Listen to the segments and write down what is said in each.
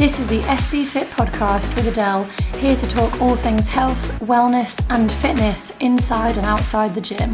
This is the SC Fit podcast with Adele, here to talk all things health, wellness, and fitness inside and outside the gym.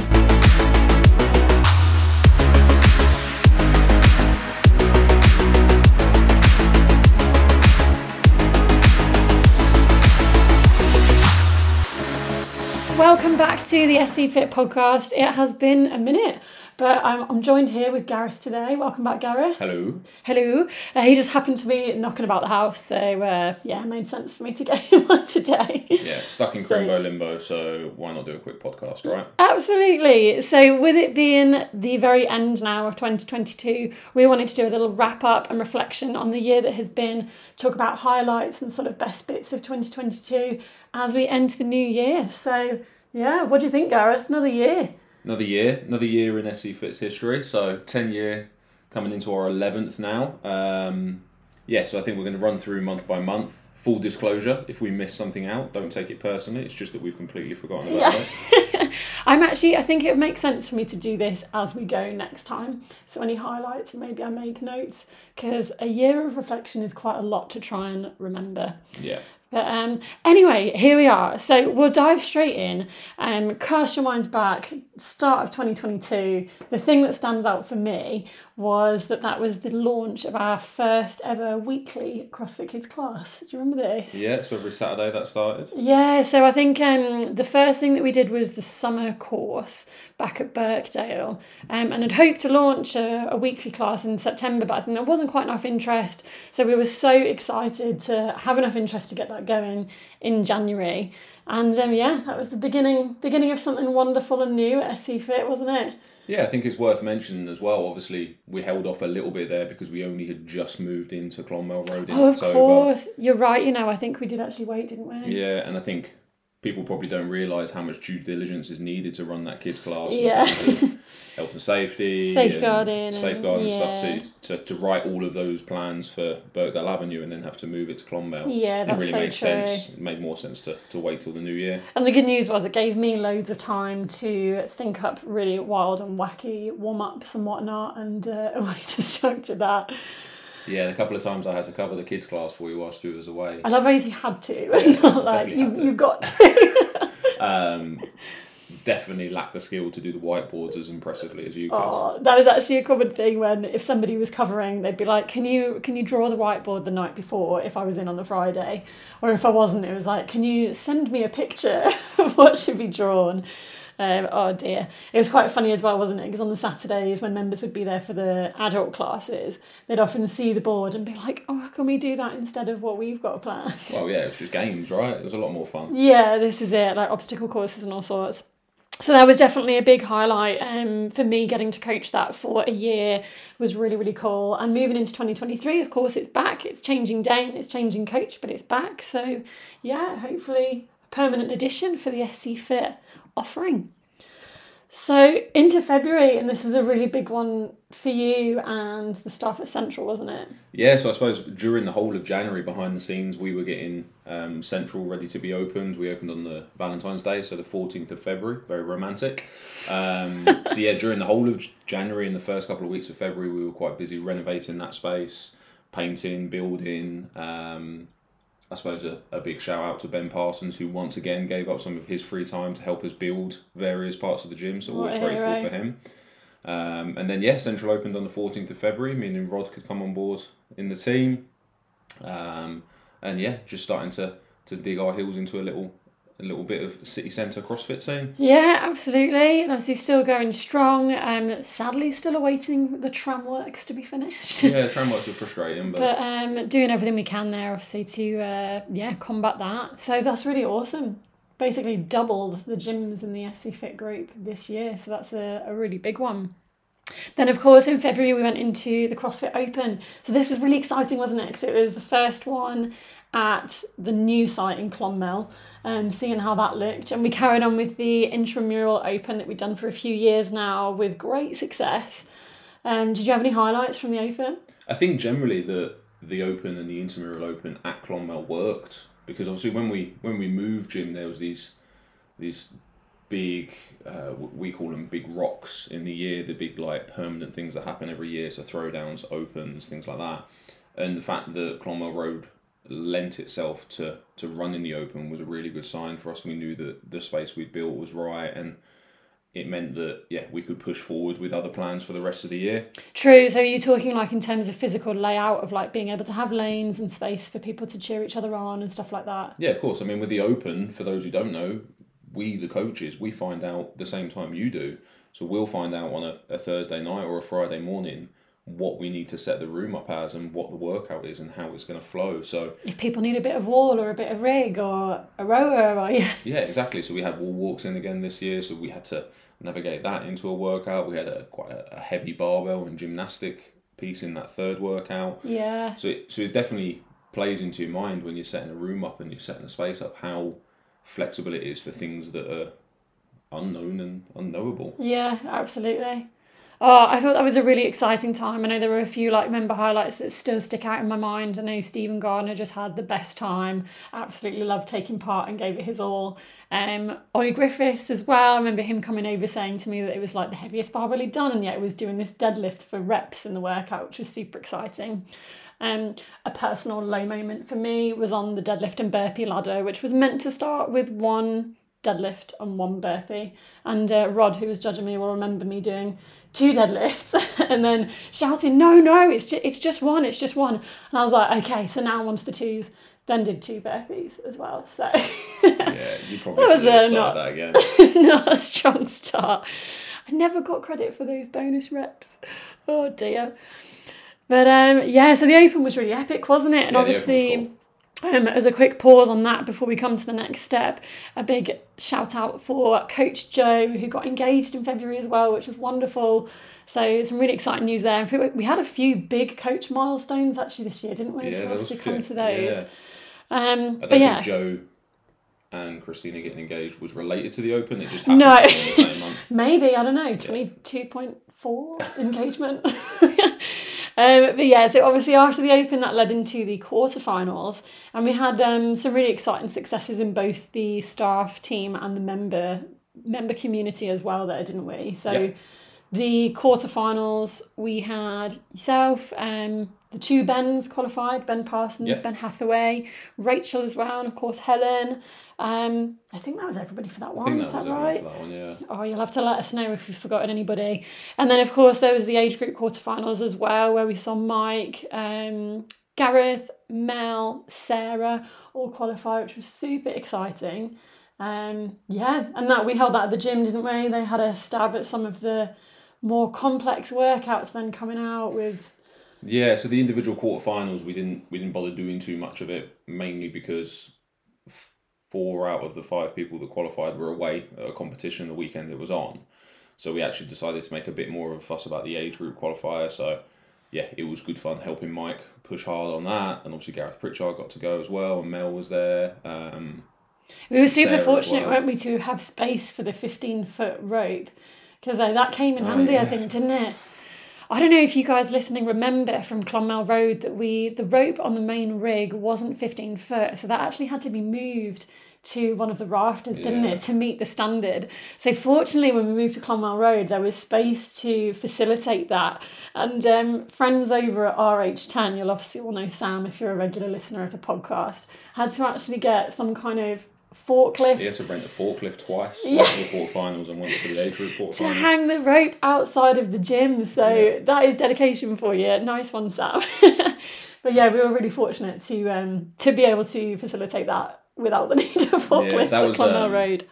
Welcome back to the SC Fit podcast. It has been a minute. But I'm, I'm joined here with Gareth today. Welcome back, Gareth. Hello. Hello. Uh, he just happened to be knocking about the house, so uh, yeah, it made sense for me to get him on today. Yeah, stuck in So- Crimbo limbo, so why not do a quick podcast, right? Absolutely. So, with it being the very end now of 2022, we wanted to do a little wrap up and reflection on the year that has been, talk about highlights and sort of best bits of 2022 as we enter the new year. So, yeah, what do you think, Gareth? Another year. Another year, another year in SC Fit's history. So ten year coming into our eleventh now. Um, yeah, so I think we're going to run through month by month. Full disclosure: if we miss something out, don't take it personally. It's just that we've completely forgotten about it. I'm actually, I think it would make sense for me to do this as we go next time. So, any highlights, maybe I make notes, because a year of reflection is quite a lot to try and remember. Yeah. But um, anyway, here we are. So we'll dive straight in. Um, cast your minds back, start of 2022. The thing that stands out for me was that that was the launch of our first ever weekly CrossFit Kids class. Do you remember this? Yeah. So every Saturday that started. Yeah, so I think um, the first thing that we did was the summer course back at Birkdale, um, and had hoped to launch a, a weekly class in September, but I think there wasn't quite enough interest. So we were so excited to have enough interest to get that going in January, and um, yeah, that was the beginning beginning of something wonderful and new at SC Fit, wasn't it? Yeah, I think it's worth mentioning as well. Obviously, we held off a little bit there because we only had just moved into Clonmel Road in Oh, of October. course, you're right. You know, I think we did actually wait, didn't we? Yeah, and I think people probably don't realise how much due diligence is needed to run that kids class Yeah. In terms of health and safety, Safeguarding and and- safeguarding stuff to, to to write all of those plans for Birkdale Avenue and then have to move it to Clonmel. Yeah, that's really so make true. sense. It made more sense to, to wait till the new year. And the good news was it gave me loads of time to think up really wild and wacky warm ups and whatnot and uh, a way to structure that. Yeah, a couple of times I had to cover the kids class for you whilst you was away. I love how you had to not like you, you got to. Um, definitely lack the skill to do the whiteboards as impressively as you could. Oh, that was actually a common thing when if somebody was covering, they'd be like, "Can you can you draw the whiteboard the night before if I was in on the Friday, or if I wasn't, it was like, can you send me a picture of what should be drawn." Um, oh dear, it was quite funny as well, wasn't it? Because on the Saturdays when members would be there for the adult classes, they'd often see the board and be like, "Oh, can we do that instead of what we've got planned?" Well, yeah, it was just games, right? It was a lot more fun. Yeah, this is it, like obstacle courses and all sorts. So that was definitely a big highlight um, for me getting to coach that for a year was really, really cool. And moving into 2023, of course, it's back. It's changing day and it's changing coach, but it's back. So yeah, hopefully a permanent addition for the SC Fit offering. So into February, and this was a really big one for you and the staff at Central, wasn't it? Yeah, so I suppose during the whole of January, behind the scenes, we were getting um, Central ready to be opened. We opened on the Valentine's Day, so the 14th of February, very romantic. Um, so, yeah, during the whole of January and the first couple of weeks of February, we were quite busy renovating that space, painting, building. Um, I suppose a, a big shout out to Ben Parsons, who once again gave up some of his free time to help us build various parts of the gym, so always grateful hero. for him. Um, and then yeah, Central opened on the fourteenth of February, meaning Rod could come on board in the team. Um, and yeah, just starting to to dig our heels into a little a little bit of city centre CrossFit scene. Yeah, absolutely. And obviously still going strong. Um, sadly, still awaiting the tram works to be finished. Yeah, tram works are frustrating, but, But um, doing everything we can there, obviously, to uh, yeah combat that. So that's really awesome. Basically, doubled the gyms in the SC Fit group this year. So that's a, a really big one. Then, of course, in February, we went into the CrossFit Open. So this was really exciting, wasn't it? Because it was the first one at the new site in Clonmel and seeing how that looked. And we carried on with the intramural open that we've done for a few years now with great success. Um, did you have any highlights from the open? I think generally the the Open and the Intramural Open at Clonmel worked because obviously when we when we moved gym there was these these big uh, we call them big rocks in the year the big like permanent things that happen every year so throwdowns opens things like that and the fact that Clonmel Road lent itself to to run in the open was a really good sign for us. We knew that the space we'd built was right and it meant that yeah we could push forward with other plans for the rest of the year. True. So are you talking like in terms of physical layout of like being able to have lanes and space for people to cheer each other on and stuff like that? Yeah, of course. I mean, with the open, for those who don't know, we the coaches we find out the same time you do. So we'll find out on a, a Thursday night or a Friday morning what we need to set the room up as and what the workout is and how it's going to flow. So If people need a bit of wall or a bit of rig or a rower or yeah. yeah, exactly. So we had wall walks in again this year, so we had to navigate that into a workout. We had a quite a, a heavy barbell and gymnastic piece in that third workout. Yeah. So it, so it definitely plays into your mind when you're setting a room up and you're setting a space up how flexible it is for things that are unknown and unknowable. Yeah, absolutely. Oh, I thought that was a really exciting time. I know there were a few like member highlights that still stick out in my mind. I know Stephen Gardner just had the best time. Absolutely loved taking part and gave it his all. Um, Ollie Griffiths as well. I remember him coming over saying to me that it was like the heaviest barbell he'd done, and yet it was doing this deadlift for reps in the workout, which was super exciting. Um, a personal low moment for me was on the deadlift and burpee ladder, which was meant to start with one deadlift and one burpee. And uh, Rod, who was judging me, will remember me doing two deadlifts and then shouting, "No, no, it's just, it's just one, it's just one." And I was like, "Okay, so now I'm on to the twos." Then did two burpees as well. So Yeah, you probably That was, uh, not- that again. not a strong start. I never got credit for those bonus reps. Oh dear. But um, yeah, so the Open was really epic, wasn't it? And Yeah, the Open was obviously, um, as a quick pause on that before we come to the next step, a big shout out for Coach Joe, who got engaged in February as well, which was wonderful. So some really exciting news there. We had a few big coach milestones actually this year, didn't we? Yeah, so obviously come to those. Yeah. Um, I but yeah. think Joe and Christina getting engaged was related to the Open. It just happened No. to be in the same month. Maybe, I don't know, 22.4 engagement. um, but yeah, so obviously after the Open, that led into the quarterfinals. And we had um, some really exciting successes in both the staff team and the member member community as well there, didn't we? So Yeah. the quarterfinals, we had yourself, um, the two Bens qualified, Ben Parsons, Yeah. Ben Hathaway, Rachel as well, and of course Helen. Um, I think that was everybody for that one, think is that right? that one, yeah. Oh, you'll have to let us know if you've forgotten anybody. And then, of course, there was the age group quarterfinals as well, where we saw Mike, um, Gareth, Mel, Sarah all qualify, which was super exciting. Um, yeah, and that we held that at the gym, didn't we? They had a stab at some of the more complex workouts then coming out with. Yeah, so the individual quarterfinals we didn't we didn't bother doing too much of it mainly because four out of the five people that qualified were away at a competition the weekend it was on. So we actually decided to make a bit more of a fuss about the age group qualifier. So yeah, it was good fun helping Mike push hard on that, and obviously Gareth Pritchard got to go as well, and Mel was there. Um, We were super Sarah fortunate, well. weren't we, to have space for the 15 foot rope because uh, that came in handy, I Oh, yeah. think, didn't it? I don't know if you guys listening remember from Clonmel Road that we the rope on the main rig wasn't 15 foot, so that actually had to be moved to one of the rafters, didn't Yeah. it, to meet the standard. So fortunately, when we moved to Clonmel Road, there was space to facilitate that. And um, friends over at RH10, you'll obviously all know Sam if you're a regular listener of the podcast, had to actually get some kind of forklift he had to rent a forklift twice, Yeah. once for the quarterfinals and once for the age group to quarterfinals. hang the rope outside of the gym. So Yeah. that is dedication for you. Nice one, Sam. but yeah, we were really fortunate to um, to be able to facilitate that without the need of forklift that at Clonmel um, Road.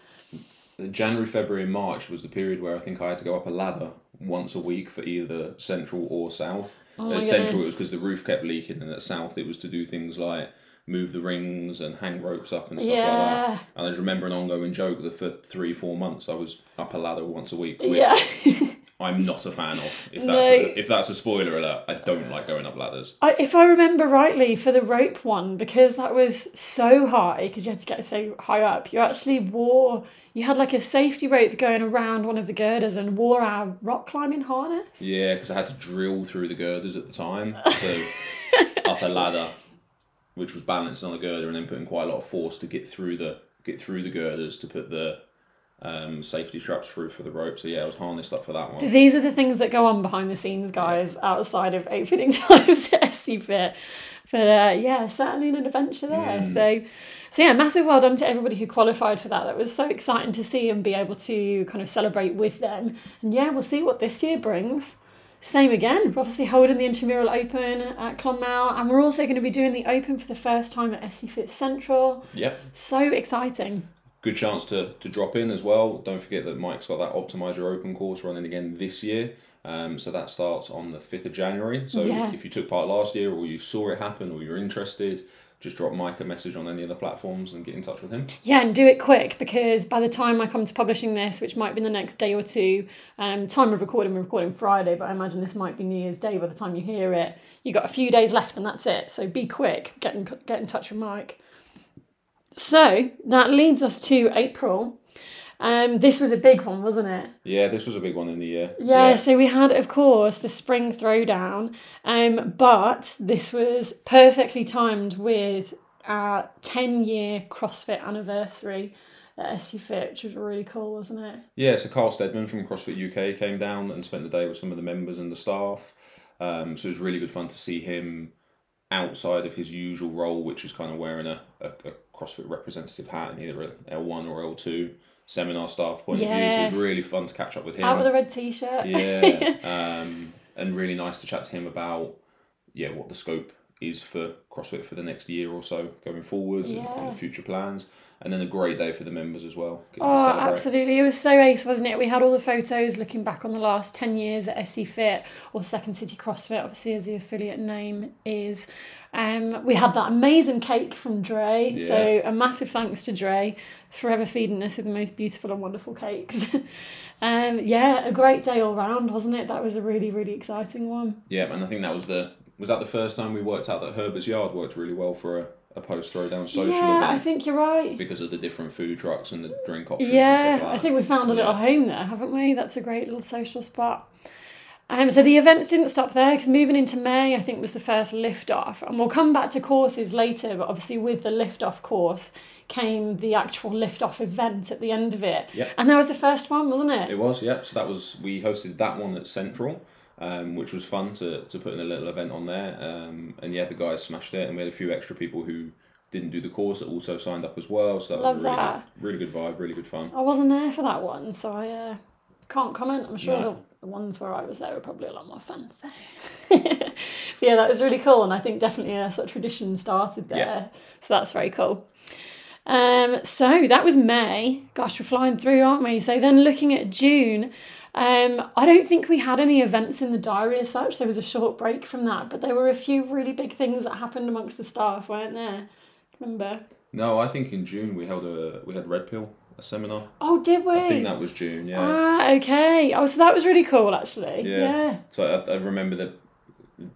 January, February, and March was the period where I think I had to go up a ladder once a week for either central or south. Oh at central, it was because the roof kept leaking, and at south, it was to do things like move the rings and hang ropes up and stuff like that. And I just remember an ongoing joke that for three, four months, I was up a ladder once a week, which Yeah. I'm not a fan of. If that's No. a, if that's a spoiler alert, I don't like going up ladders. I, if I remember rightly, for the rope one, because that was so high, because you had to get so high up, you actually wore, you had like a safety rope going around one of the girders and wore our rock climbing harness. Yeah, because I had to drill through the girders at the time. So up a ladder, which was balanced on a girder, and then putting quite a lot of force to get through the get through the girders to put the um, safety straps through for the rope. So yeah, I was harnessed up for that one. These are the things that go on behind the scenes, guys, outside of opening times at SC Fit. But uh, yeah, certainly an adventure there. Mm. So, so yeah, massive well done to everybody who qualified for that. That was so exciting to see and be able to kind of celebrate with them. And yeah, we'll see what this year brings. Same again. We're obviously holding the intramural open at Clonmel, and we're also going to be doing the open for the first time at SC Fit Central. Yep. So exciting. Good chance to, to drop in as well. Don't forget that Mike's got that Optimize Your Open course running again this year. Um, so that starts on the 5th of January. So Yeah. if you took part last year or you saw it happen or you're interested, just drop Mike a message on any of the platforms and get in touch with him. Yeah, and do it quick because by the time I come to publishing this, which might be the next day or two, um, time of recording, we're recording Friday, but I imagine this might be New Year's Day by the time you hear it. You've got a few days left and that's it. So be quick, get in, get in touch with Mike. So that leads us to April. Um, this was a big one, wasn't it? Yeah, this was a big one in the year. Yeah, so we had, of course, the spring throwdown, um, but this was perfectly timed with our 10 year CrossFit anniversary at SC Fit, which was really cool, wasn't it? Yeah, so Carl Stedman from CrossFit UK came down and spent the day with some of the members and the staff. Um, so it was really good fun to see him outside of his usual role, which is kind of wearing a, a, a CrossFit representative hat in either a L1 or L2 seminar staff point of view. So it was really fun to catch up with him. Out with a red t shirt. yeah, um, and really nice to chat to him about yeah what the scope is for CrossFit for the next year or so going forwards and, and the future plans. And then a great day for the members as well. Oh, absolutely. It was so ace, wasn't it? We had all the photos looking back on the last 10 years at SC Fit or Second City CrossFit, obviously, as the affiliate name is. Um, we had that amazing cake from Dre. So, a massive thanks to Dre, forever feeding us with the most beautiful and wonderful cakes. um, yeah, a great day all round, wasn't it? That was a really, really exciting one. Yeah, and I think that was the was that the first time we worked out that Herbert's Yard worked really well for a, a post throwdown social yeah, I think you're right. because of the different food trucks and the drink options. and Yeah, stuff like I think we found a little Yeah. home there, haven't we? That's a great little social spot. Um, so the events didn't stop there because moving into May, I think, was the first lift off. And we'll come back to courses later, but obviously, with the lift off course came the actual lift off event at the end of it. Yep. And that was the first one, wasn't it? It was, yeah. So that was we hosted that one at Central, um, which was fun to, to put in a little event on there. Um, and yeah, the guys smashed it, and we had a few extra people who didn't do the course that also signed up as well. So that Love was a really that. good, really good vibe, really good fun. I wasn't there for that one, so I uh, can't comment. I'm sure No. the, ones where I was there were probably a lot more fun. So. yeah, that was really cool, and I think definitely a sort of tradition started there. Yeah. So that's very cool. Um, so that was May. Gosh, we're flying through, aren't we? So then looking at June, um, I don't think we had any events in the diary as such. There was a short break from that, but there were a few really big things that happened amongst the staff, weren't there? Remember? No, I think in June we held a we had Red Pill a seminar. Oh, did we? I think that was June. Yeah. Ah, okay. Oh, so that was really cool, actually. Yeah. Yeah. So I, I remember that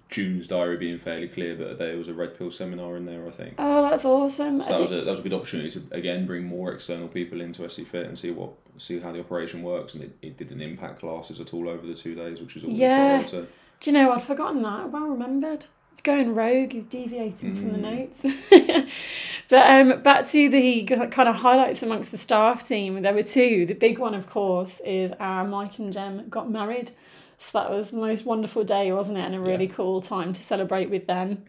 June's diary being fairly clear but there was a Red Pill seminar in there. I think. Oh, that's awesome. So I that was a that was a good opportunity to again bring more external people into SC Fit and see what see how the operation works and it, it didn't impact classes at all over the two days, which is always Yeah. Do you know, I'd forgotten that. Well remembered. It's going rogue. He's deviating from the Mm. notes. but um, back to the kind of highlights amongst the staff team. There were two. The big one, of course, is our Mike and Jem got married. So that was the most wonderful day, wasn't it? And a really cool time to celebrate with them.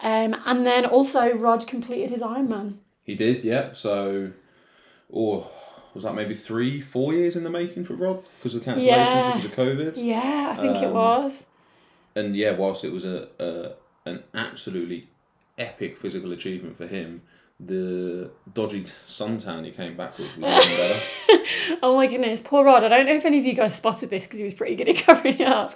Um, and then also Rod completed his Ironman. He did, yeah. So, or was that maybe three, four years in the making for Rod because of cancellations Yeah. because of COVID? Yeah, I think it Um, was. And yeah, whilst it was a, a an absolutely epic physical achievement for him, the dodgy suntan he came back with was even better. Oh my goodness, poor Rod. I don't know if any of you guys spotted this because he was pretty good at covering it up.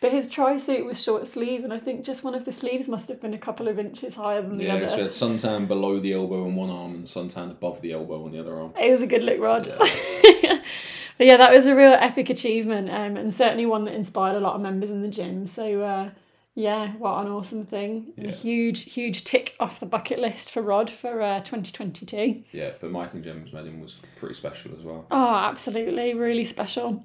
But his tri suit was short sleeve, and I think just one of the sleeves must have been a couple of inches higher than the Yeah, other. so he had suntan below the elbow on one arm and suntan above the elbow on the other arm. It was a good look, Rod. but yeah, that was a real epic achievement, um, and certainly one that inspired a lot of members in the gym. So uh, yeah, what an awesome thing! Yeah. huge, huge tick off the bucket list for Rod for uh, 2022. Yeah, but Mike and Jem's wedding was pretty special as well. Oh, absolutely, really special.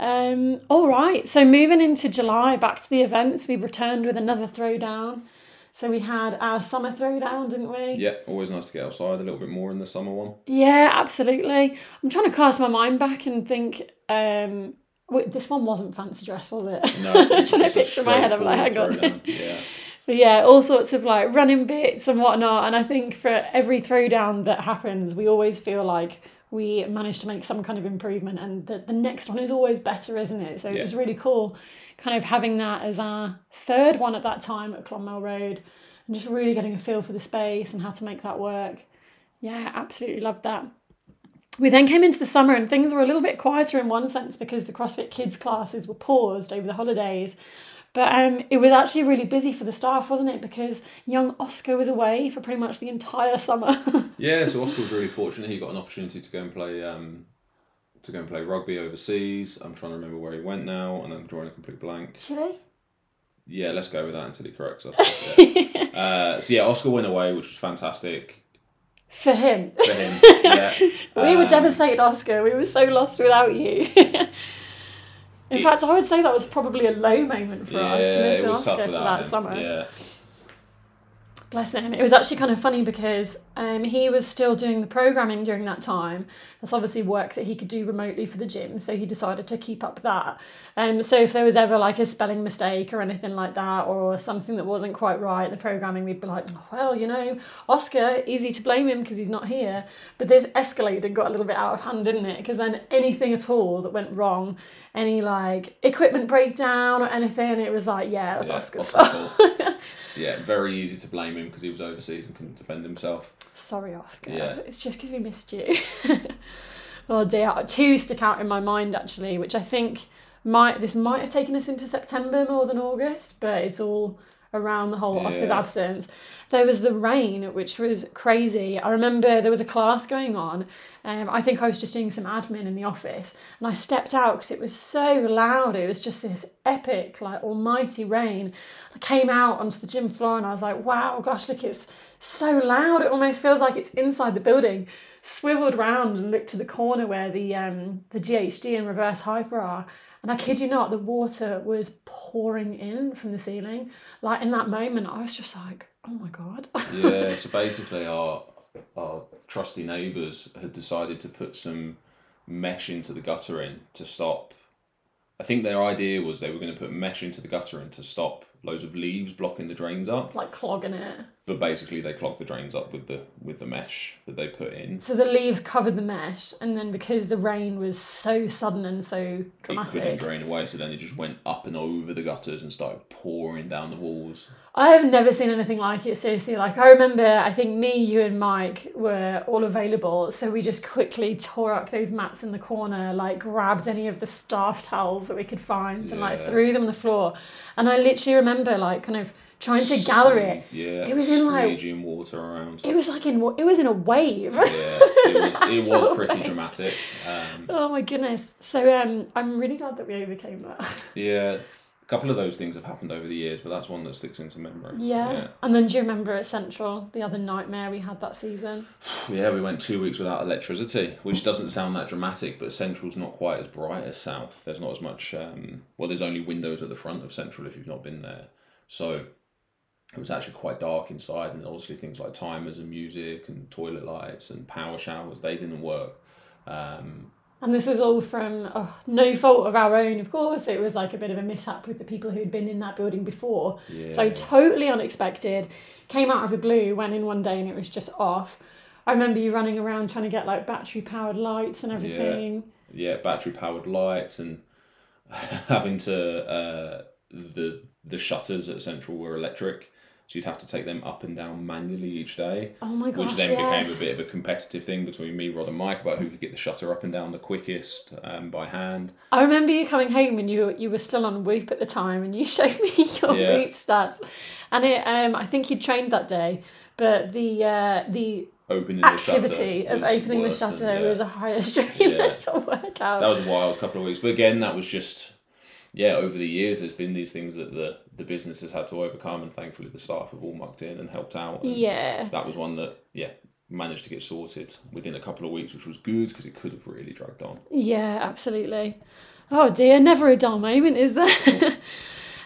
Um, all right, so moving into July, back to the events, we've returned with another throwdown. So we had our summer throwdown, didn't we? Yeah, always nice to get outside a little bit more in the summer one. Yeah, absolutely. I'm trying to cast my mind back and think. Um, wait, this one wasn't fancy dress, was it? No, I'm it's trying to picture my head. I'm like, hang on. Yeah. But yeah, all sorts of like running bits and whatnot. And I think for every throwdown that happens, we always feel like we managed to make some kind of improvement and the, the next one is always better, isn't it? So it was really cool kind of having that as our third one at that time at Clonmel Road and just really getting a feel for the space and how to make that work. Yeah, absolutely loved that. We then came into the summer and things were a little bit quieter in one sense because the CrossFit Kids classes were paused over the holidays. But um, it was actually really busy for the staff, wasn't it? Because young Oscar was away for pretty much the entire summer. Yeah, so Oscar was really fortunate. He got an opportunity to go and play um, to go and play rugby overseas. I'm trying to remember where he went now, and I'm drawing a complete blank. Chile? Yeah, let's go with that until he corrects us. Yeah. uh, so yeah, Oscar went away, which was fantastic For him. for him. Yeah, we were Um, devastated, Oscar. We were so lost without you. In It- fact, I would say that was probably a low moment for Yeah, us, missing Oscar for without that summer. Yeah, Bless him. It was actually kind of funny because um, he was still doing the programming during that time. That's obviously work that he could do remotely for the gym, so he decided to keep up that. Um, so if there was ever like a spelling mistake or anything like that, or something that wasn't quite right in the programming, we'd be like, oh, well, you know, Oscar, easy to blame him because he's not here. But this escalated and got a little bit out of hand, didn't it? Because then anything at all that went wrong, any like equipment breakdown or anything, it was like, yeah, that's yeah, Oscar's fault. yeah, very easy to blame him because he was overseas and couldn't defend himself. Sorry, Oscar. Yeah. It's just because we missed you. oh dear. Two stick out in my mind actually, which I think might this might have taken us into September more than August, but it's all around the whole Oscar's absence. There was the rain, which was crazy. I remember there was a class going on. Um, I think I was just doing some admin in the office, and I stepped out because it was so loud. It was just this epic, like almighty rain. I came out onto the gym floor, and I was like, "Wow, gosh, look, it's so loud. It almost feels like it's inside the building." Swiveled round and looked to the corner where the um, the GHD and reverse hyper are. And I kid you not, the water was pouring in from the ceiling. Like in that moment, I was just like, oh my God. yeah, so basically our our trusty neighbours had decided to put some mesh into the guttering to stop. I think their idea was they were going to put mesh into the guttering to stop loads of leaves blocking the drains up. like clogging it. But basically, they clogged the drains up with the with the mesh that they put in. So the leaves covered the mesh, and then because the rain was so sudden and so dramatic, It couldn't drain away, so then it just went up and over the gutters and started pouring down the walls. I have never seen anything like it, seriously. Like, I remember, I think me, you, and Mike were all available, so we just quickly tore up those mats in the corner, like, grabbed any of the staff towels that we could find and, like, threw them on the floor. And I literally remember, like, kind of trying to gather it. Yeah, It was in, like- water around. It was like in, it was in a wave. Yeah, it was, it was pretty wave. dramatic. Um, Oh my goodness. So um, I'm really glad that we overcame that. yeah, a couple of those things have happened over the years, but that's one that sticks into memory. Yeah. And then do you remember at Central, the other nightmare we had that season? Yeah, we went two weeks without electricity, which doesn't sound that dramatic, but Central's not quite as bright as South. There's not as much, um, well, there's only windows at the front of Central if you've not been there. So it was actually quite dark inside, and obviously things like timers and music and toilet lights and power showers, they didn't work. Um, And this was all from oh, no fault of our own, of course. It was like a bit of a mishap with the people who'd been in that building before. yeah. So totally unexpected. Came out of the blue, went in one day and it was just off. I remember you running around trying to get like battery powered lights and everything. yeah, battery powered lights and having to uh, the the shutters at Central were electric, so you'd have to take them up and down manually each day, Oh my gosh. which then yes. became a bit of a competitive thing between me, Rod, and Mike about who could get the shutter up and down the quickest um, by hand. I remember you coming home and you you were still on Whoop at the time and you showed me your Yeah. Whoop stats, and it um I think you trained that day, but the uh, the Opening activity shutter of opening the worse than- shutter yeah. was a higher strain Yeah. than your workout. that was a wild couple of weeks. But again, that was just yeah. Over the years, there's been these things that the the business has had to overcome, and thankfully the staff have all mucked in and helped out. and yeah, that was one that yeah managed to get sorted within a couple of weeks, which was good because it could have really dragged on. yeah, absolutely. Oh dear, never a dull moment, is there?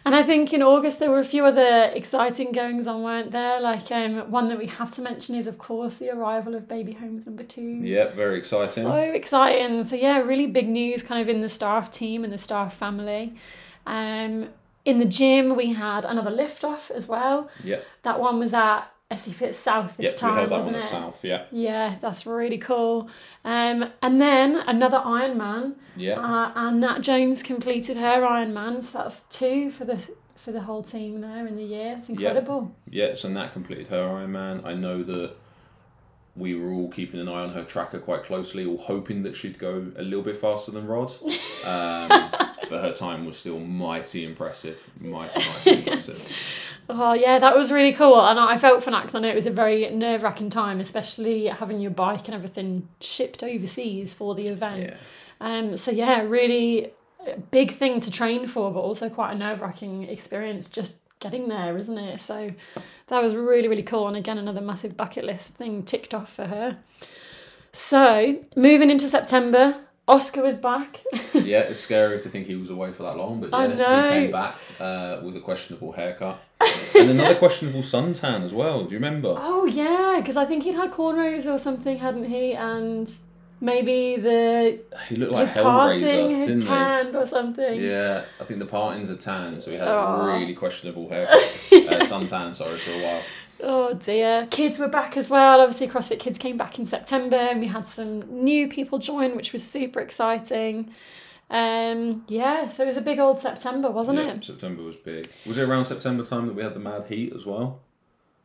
And I think in August there were a few other exciting goings on, weren't there? Like um, one that we have to mention is, of course, the arrival of Baby Homes number two. Yeah, very exciting. So exciting. So yeah, really big news kind of in the staff team and the staff family. Um, in the gym we had another lift off as well. yeah, That one was at SC Fit South this yeah. Time, we that wasn't one it? South. Yeah, Yeah, that's really cool. Um, and then another Ironman. yeah. Uh, and Nat Jones completed her Ironman, so that's two for the for the whole team there in the year. It's incredible. Yeah, so Nat completed her Ironman. I know that we were all keeping an eye on her tracker quite closely, all hoping that she'd go a little bit faster than Rod. Um, but her time was still mighty impressive. Mighty, mighty impressive. Oh yeah, that was really cool, and I felt for Nat 'cause I know it was a very nerve wracking time, especially having your bike and everything shipped overseas for the event. Yeah. Um, so yeah, really big thing to train for, but also quite a nerve wracking experience just getting there, isn't it? So that was really, really cool. And again, another massive bucket list thing ticked off for her. So moving into September, Oscar was back. yeah, it's scary to think he was away for that long, but yeah, I know. he came back uh, with a questionable haircut. and another questionable suntan as well. Do you remember? oh yeah, because I think he'd had cornrows or something, hadn't he? And maybe the He looked like his parting Hellraiser, had didn't he? tanned or something. Yeah, I think the partings are tan, so he had Oh. a really questionable haircut. uh, suntan, sorry, for a while. Oh dear. Kids were back as well. Obviously, CrossFit Kids came back in September and we had some new people join, which was super exciting. Um, yeah, so it was a big old September, wasn't yeah, it? September was big. Was it around September time that we had the mad heat as well?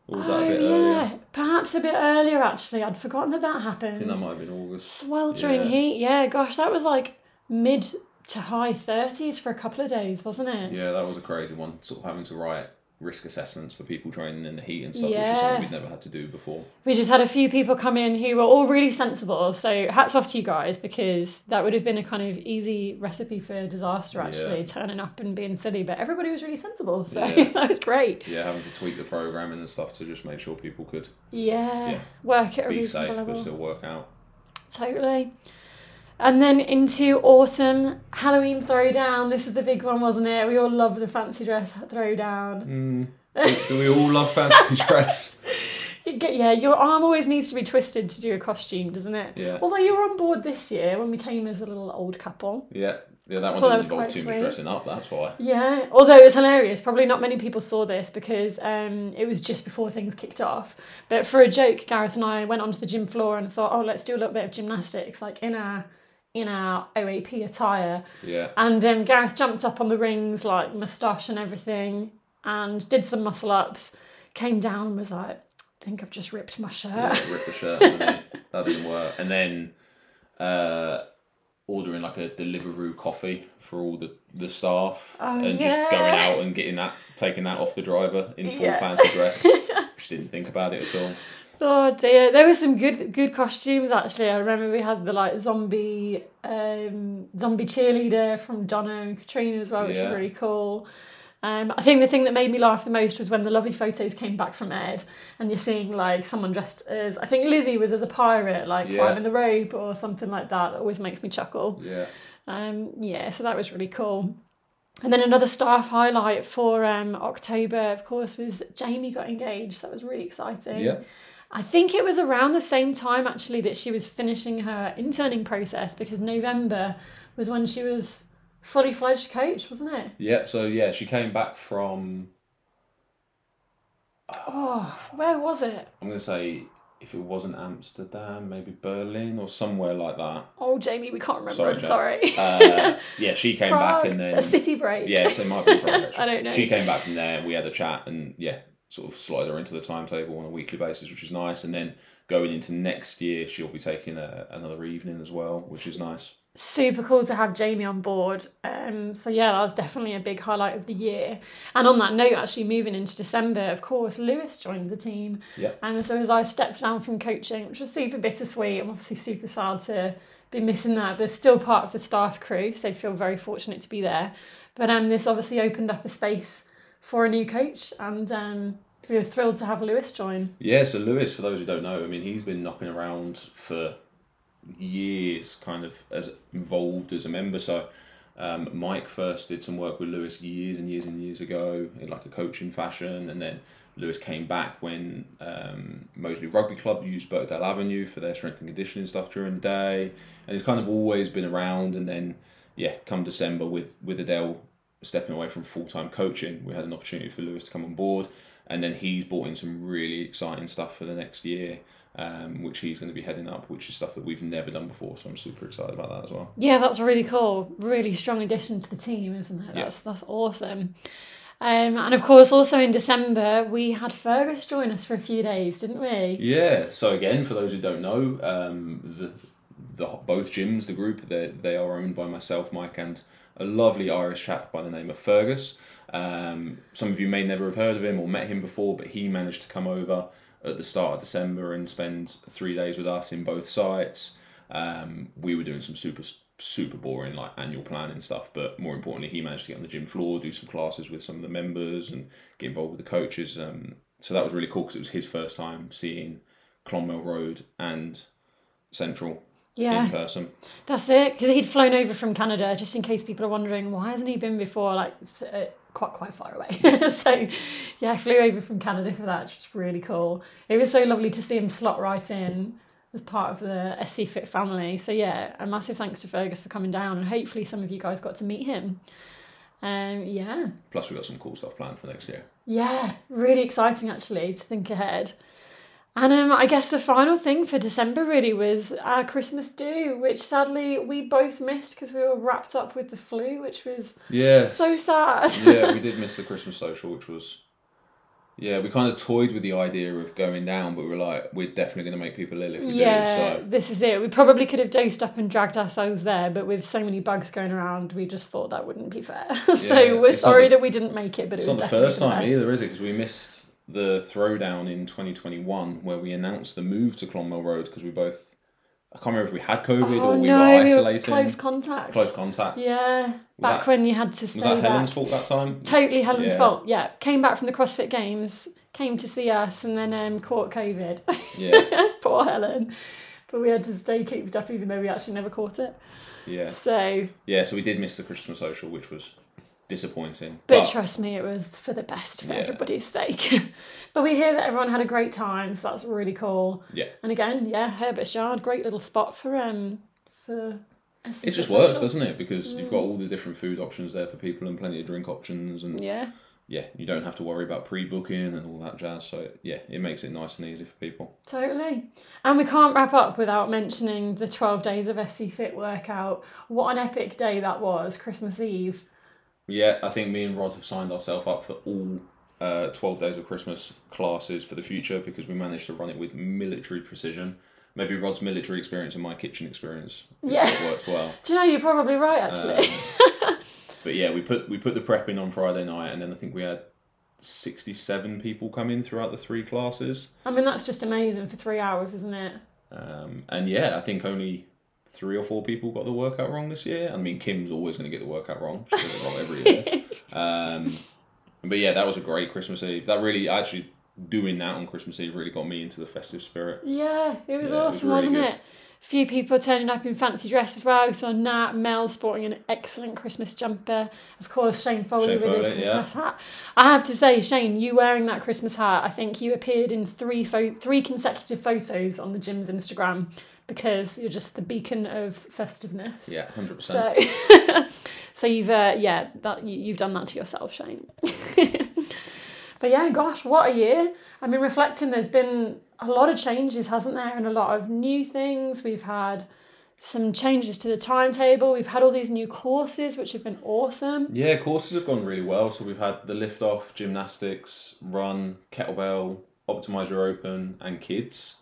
Or was that oh, a bit yeah. earlier? Perhaps a bit earlier, actually. I'd forgotten that that happened. I think that might have been August. Sweltering Yeah. heat. Yeah, gosh, that was like mid to high 30s for a couple of days, wasn't it? Yeah, that was a crazy one. Sort of having to write risk assessments for people training in the heat and stuff, which is something we'd never had to do before. We just had a few people come in who were all really sensible. So hats off to you guys because that would have been a kind of easy recipe for disaster actually, Yeah. turning up and being silly. But everybody was really sensible, so Yeah. that was great. Yeah, having to tweak the programming and stuff to just make sure people could Yeah, Yeah. work at a be reasonable safe level. but still work out. Totally. And then into autumn, Halloween throwdown. This is the big one, wasn't it? We all love the fancy dress throwdown. Mm. do, we all love fancy dress? You get- Yeah, your arm always needs to be twisted to do a costume, doesn't it? Yeah. Although you were on board this year when we came as a little old couple. Yeah. Yeah, that one didn't involve too much dressing up, that's why. Yeah, although it was hilarious. Probably not many people saw this because um, it was just before things kicked off. But for a joke, Gareth and I went onto the gym floor and thought, oh, let's do a little bit of gymnastics, like in our in our OAP attire. Yeah. And um, Gareth jumped up on the rings, like moustache and everything, and did some muscle ups. Came down and was like, I think I've just ripped my shirt. yeah, rip the shirt that didn't work. And then uh, ordering like a Deliveroo coffee for all the, the staff Oh, and yeah. just going out and getting that, taking that off the driver in full Yeah. fancy dress. just didn't think about it at all. Oh dear, there were some good good costumes actually. I remember we had the like zombie um, zombie cheerleader from Donna and Katrina as well, which Yeah. was really cool. Um, I think the thing that made me laugh the most was when the lovely photos came back from Ed, and you're seeing like someone dressed as I think Lizzie was as a pirate, like Yeah. climbing the rope or something like that. Always makes me chuckle. Yeah. Um, yeah, so that was really cool. And then another staff highlight for um, October, of course, was Jamie got engaged. So that was really exciting. Yeah. I think it was around the same time actually that she was finishing her interning process because November was when she was fully fledged coach, wasn't it? Yeah, so yeah, she came back from, Oh, where was it? I'm going to say, if it wasn't Amsterdam, maybe Berlin or somewhere like that. Oh, Jamie, we can't remember. Sorry, I'm sorry. Uh, yeah, she came back and then. a city break. Yes, it might be Prague. I don't know. She came back from there we had a chat and yeah, sort of slide her into the timetable on a weekly basis, which is nice. And then going into next year, she'll be taking a, another evening as well, which is nice. super cool to have Jamie on board. Um, so yeah, that was definitely a big highlight of the year. And on that note, actually moving into December, of course, Lewis joined the team. Yeah. And so as I stepped down from coaching, which was super bittersweet, I'm obviously super sad to be missing that, but still part of the staff crew, so feel very fortunate to be there. But um, this obviously opened up a space for a new coach, and um, we were thrilled to have Lewis join. Yeah, so Lewis, for those who don't know, I mean, he's been knocking around for years, kind of as involved as a member. So Um, Mike first did some work with Lewis years and years and years ago in like a coaching fashion, and then Lewis came back when um, Moseley Rugby Club used Birkdale Avenue for their strength and conditioning stuff during the day, and he's kind of always been around. And then, yeah, come December with with Adele stepping away from full time coaching, we had an opportunity for Lewis to come on board, and then he's brought in some really exciting stuff for the next year. Um, which he's going to be heading up, which is stuff that we've never done before. So I'm super excited about that as well. Yeah, that's really cool. Really strong addition to the team, isn't it? Yeah. That's that's awesome. Um, and of course, also in December, we had Fergus join us for a few days, didn't we? Yeah. So again, for those who don't know, um, the the both gyms, the group, they they are owned by myself, Mike, and a lovely Irish chap by the name of Fergus. Um, some of you may never have heard of him or met him before, but he managed to come over at the start of December and spend three days with us in both sites. Um, we were doing some super super boring like annual planning stuff, but more importantly, he managed to get on the gym floor, do some classes with some of the members, and get involved with the coaches. Um, so that was really cool because it was his first time seeing Clonmel Road and Central Yeah, in person. that's it. Because he'd flown over from Canada, just in case people are wondering, why hasn't he been before? Like, uh, quite quite far away. so, yeah, I flew over from Canada for that, which was really cool. It was so lovely to see him slot right in as part of the SC Fit family. So yeah, a massive thanks to Fergus for coming down, and hopefully some of you guys got to meet him. Um, yeah, Plus, we got some cool stuff planned for next year. yeah, really exciting actually to think ahead. And um, I guess the final thing for December really was our Christmas do, which sadly we both missed because we were wrapped up with the flu, which was yeah so sad. yeah, we did miss the Christmas social, which was. Yeah, we kind of toyed with the idea of going down, but we were like, we're definitely going to make people ill if we yeah, do. So this is it. We probably could have dosed up and dragged ourselves there, but with so many bugs going around, we just thought that wouldn't be fair. so Yeah, we're sorry the- that we didn't make it, but it's it not the first time either, is it? Because we missed the throwdown in 2021 where we announced the move to Clonmel Road because we both. I can't remember if we had COVID Oh or we no, were we were isolating. close contact. Close contacts. Yeah, back that- when you had to stay Was that back. Helen's fault that time? Totally Helen's Yeah. fault. Yeah, came back from the CrossFit Games, came to see us, and then um, caught COVID. Yeah, Poor Helen. But we had to stay cooped up, even though we actually never caught it. yeah, So, yeah. So we did miss the Christmas social, which was disappointing. but trust me, it was for the best for Yeah. everybody's sake. but we hear that everyone had a great time, so that's really cool. Yeah. And again, yeah, Herbert's Yard, great little spot for um for. It just works, doesn't it? Because you've got all the different food options there for people and plenty of drink options, and Yeah. yeah, you don't have to worry about pre-booking and all that jazz. So yeah, it makes it nice and easy for people. Totally. And we can't wrap up without mentioning the 12 days of SC Fit workout. What an epic day that was, Christmas Eve. Yeah, I think me and Rod have signed ourselves up for all uh, 12 days of Christmas classes for the future because we managed to run it with military precision. Maybe Rod's military experience and my kitchen experience Yeah. worked well. Do you know, you're probably right, actually. Um, but yeah, we put we put the prep in on Friday night, and then I think we had sixty seven people come in throughout the three classes. I mean, that's just amazing for three hours, isn't it? Um, and yeah, I think only three or four people got the workout wrong this year. I mean, Kim's always going to get the workout wrong. She does it wrong every year. Um, but yeah, that was a great Christmas Eve. That really actually doing that on Christmas Eve really got me into the festive spirit. Yeah, it was Yeah, it was awesome, really wasn't good. it? Few people turning up in fancy dress as well. We saw Nat, Mel sporting an excellent Christmas jumper. Of course, Shane Foley Shane with his Christmas hat. I have to say, Shane, you wearing that Christmas hat, I think you appeared in three pho- three consecutive photos on the gym's Instagram because you're just the beacon of festiveness. Yeah, hundred percent. So, so you've uh, yeah that you, you've done that to yourself, Shane. but yeah, gosh, what a year! I mean, reflecting, there's been a lot of changes, hasn't there, and a lot of new things. We've had some changes to the timetable. We've had all these new courses, which have been awesome. Yeah, courses have gone really well. So we've had the lift off, gymnastics, run, kettlebell, optimize your open, and kids.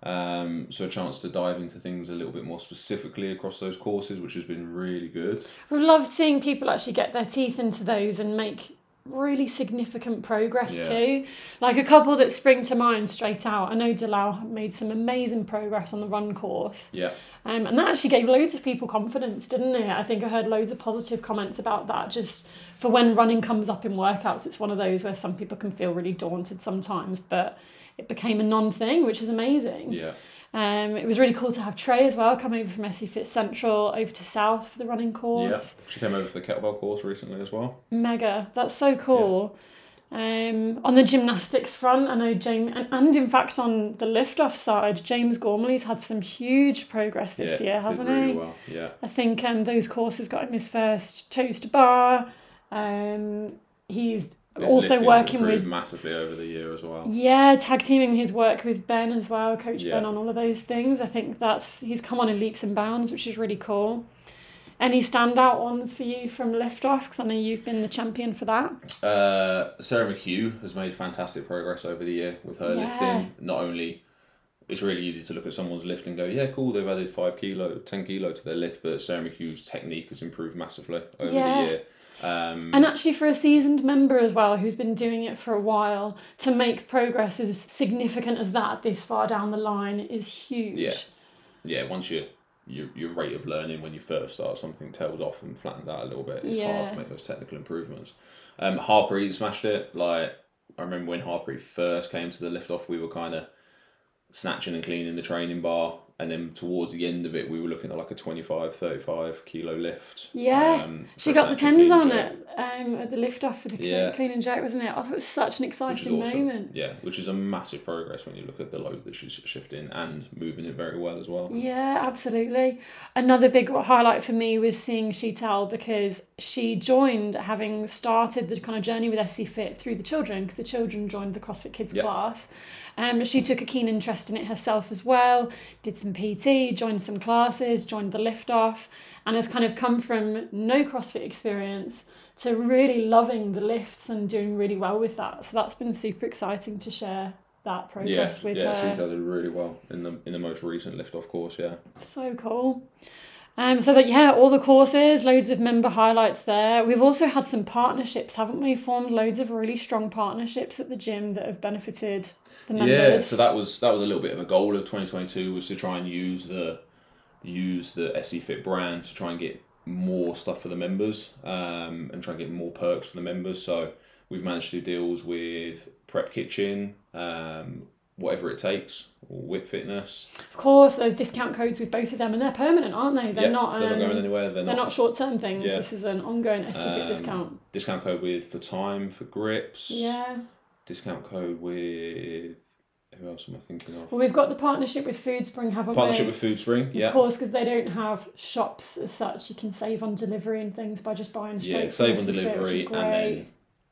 Um, so a chance to dive into things a little bit more specifically across those courses, which has been really good. We've loved seeing people actually get their teeth into those and make really significant progress Yeah. too. Like a couple that spring to mind straight out. I know Dalal made some amazing progress on the run course. Yeah, Um, and that actually gave loads of people confidence, didn't it? I think I heard loads of positive comments about that. Just for when running comes up in workouts, it's one of those where some people can feel really daunted sometimes, but it became a non thing, which is amazing. yeah, Um, it was really cool to have Trey as well come over from SC Fit Central over to South for the running course. Yeah, she came over for the kettlebell course recently as well. Mega. That's so cool. Um, on the gymnastics front, I know James, and, and in fact on the liftoff side, James Gormley's had some huge progress this yeah, year, hasn't really he? well. Yeah, I think um, those courses got him his first toes to bar. Um, he's His also working with massively over the year as well. yeah, tag teaming his work with Ben as well, Coach Yeah. Ben on all of those things. I think that's he's come on in leaps and bounds, which is really cool. Any standout ones for you from lift off? Because I know you've been the champion for that. Uh, Sarah McHugh has made fantastic progress over the year with her Yeah. lifting. Not only it's really easy to look at someone's lift and go, yeah, cool, they've added five kilo, ten kilo to their lift, but Sarah McHugh's technique has improved massively over Yeah. the year. Um, And actually, for a seasoned member as well, who's been doing it for a while, to make progress as significant as that this far down the line is huge. Yeah. yeah, once you your, your rate of learning when you first start something tails off and flattens out a little bit. It's hard to make those technical improvements. Um, Harpreet smashed it. Like I remember when Harpreet first came to the lift off, we were kind of snatching and cleaning the training bar, and then towards the end of it, we were looking at like a 25, 35 kilo lift. Yeah. um, She got the tens on it um, at the lift off for the clean, Yeah. clean and jerk, wasn't it? I thought it was such an exciting awesome. moment. Yeah, which is a massive progress when you look at the load that she's shifting and moving it very well as well. Yeah, absolutely. Another big highlight for me was seeing Sheetal because she joined having started the kind of journey with SC Fit through the children because the children joined the CrossFit Kids Yeah. class. Um, she took a keen interest in it herself as well, did some PT, joined some classes, joined the lift off, and has kind of come from no CrossFit experience to really loving the lifts and doing really well with that. So that's been super exciting to share that Yeah, progress with yeah, her. she's done really well in the in the most recent lift off course. Yeah. So cool. Um, so that yeah, all the courses, loads of member highlights there. We've also had some partnerships, haven't we? Formed loads of really strong partnerships at the gym that have benefited the members. Yeah, so that was that was a little bit of a goal of twenty twenty two was to try and use the use the SC Fit brand to try and get more stuff for the members um, and try and get more perks for the members. So we've managed to do deals with Prep Kitchen, um, whatever it takes, or WIT Fitness. of course, there's discount codes with both of them, and they're permanent, aren't they? They're Yeah, not. Um, they're not going anywhere. They're, they're not, not short term things. Yeah. This is an ongoing SC Um, discount. discount code with for time for grips. Yeah. Discount code with who else am I thinking of? Well, we've got the partnership with Food Spring, haven't Partnership we? with Food Spring. Yeah. Of course, because they don't have shops as such, you can save on delivery and things by just buying straight. Yeah, save on SC Fit, delivery, and then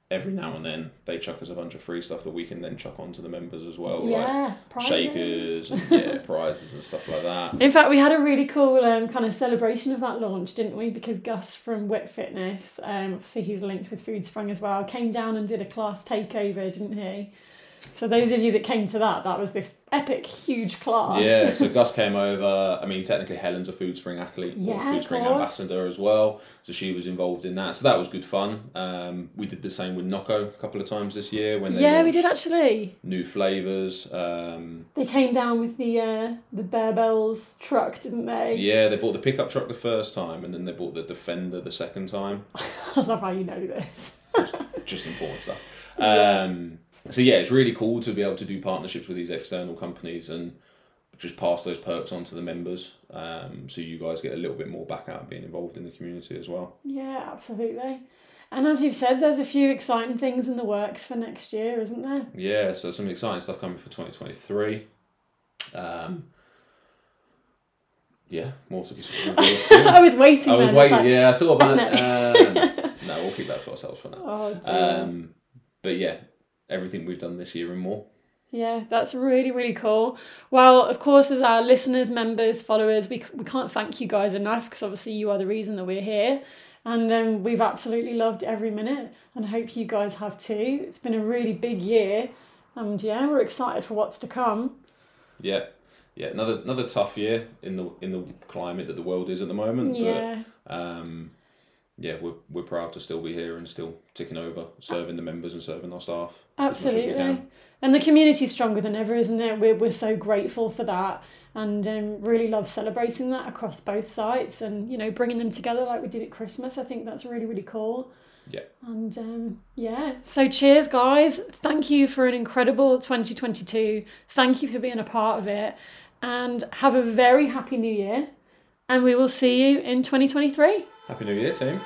every now and then they chuck us a bunch of free stuff that we can then chuck onto the members as well, like yeah, prizes. shakers and yeah, prizes and stuff like that. In fact, we had a really cool um, kind of celebration of that launch, didn't we? Because Gus from WIT Fitness, um, obviously he's linked with Food Spring as well, came down and did a class takeover, didn't he? So those of you that came to that, that was this epic, huge class. Yeah, so Gus came over. I mean, technically Helen's a Food Spring athlete, Yeah, Food Spring ambassador as well. So she was involved in that. So that was good fun. Um, we did the same with Nocco a couple of times this year when they yeah, we did actually. new flavors. Um, They came down with the uh, the Bear Bells truck, didn't they? yeah, they bought the pickup truck the first time, and then they bought the Defender the second time. I love how you know this. just important stuff. Yeah. So yeah, it's really cool to be able to do partnerships with these external companies and just pass those perks on to the members. Um, so you guys get a little bit more back out of being involved in the community as well. Yeah, absolutely. And as you've said, there's a few exciting things in the works for next year, isn't there? Yeah, so some exciting stuff coming for twenty twenty three. Um, yeah, more to be. I was waiting. I was waiting. like, yeah, I thought about it. Um, no, we'll keep that to ourselves for now. Oh. Um, but yeah, everything we've done this year and more. Yeah, that's really, really cool. Well, of course, as our listeners, members, followers, we, we can't thank you guys enough because obviously you are the reason that we're here. And um, we've absolutely loved every minute and I hope you guys have too. It's been a really big year. And yeah, we're excited for what's to come. Yeah, yeah. Another another tough year in the in the climate that the world is at the moment. Yeah, But um, yeah, we're we're proud to still be here and still ticking over, serving the members and serving our staff. as much as absolutely. can. And the community's stronger than ever, isn't it? We're, we're so grateful for that and um, really love celebrating that across both sites and, you know, bringing them together like we did at Christmas. I think that's really, really cool. Yeah. And um, yeah, so cheers, guys. Thank you for an incredible 2022. Thank you for being a part of it. and have a very happy new year. And we will see you in 2023. Happy New Year, team.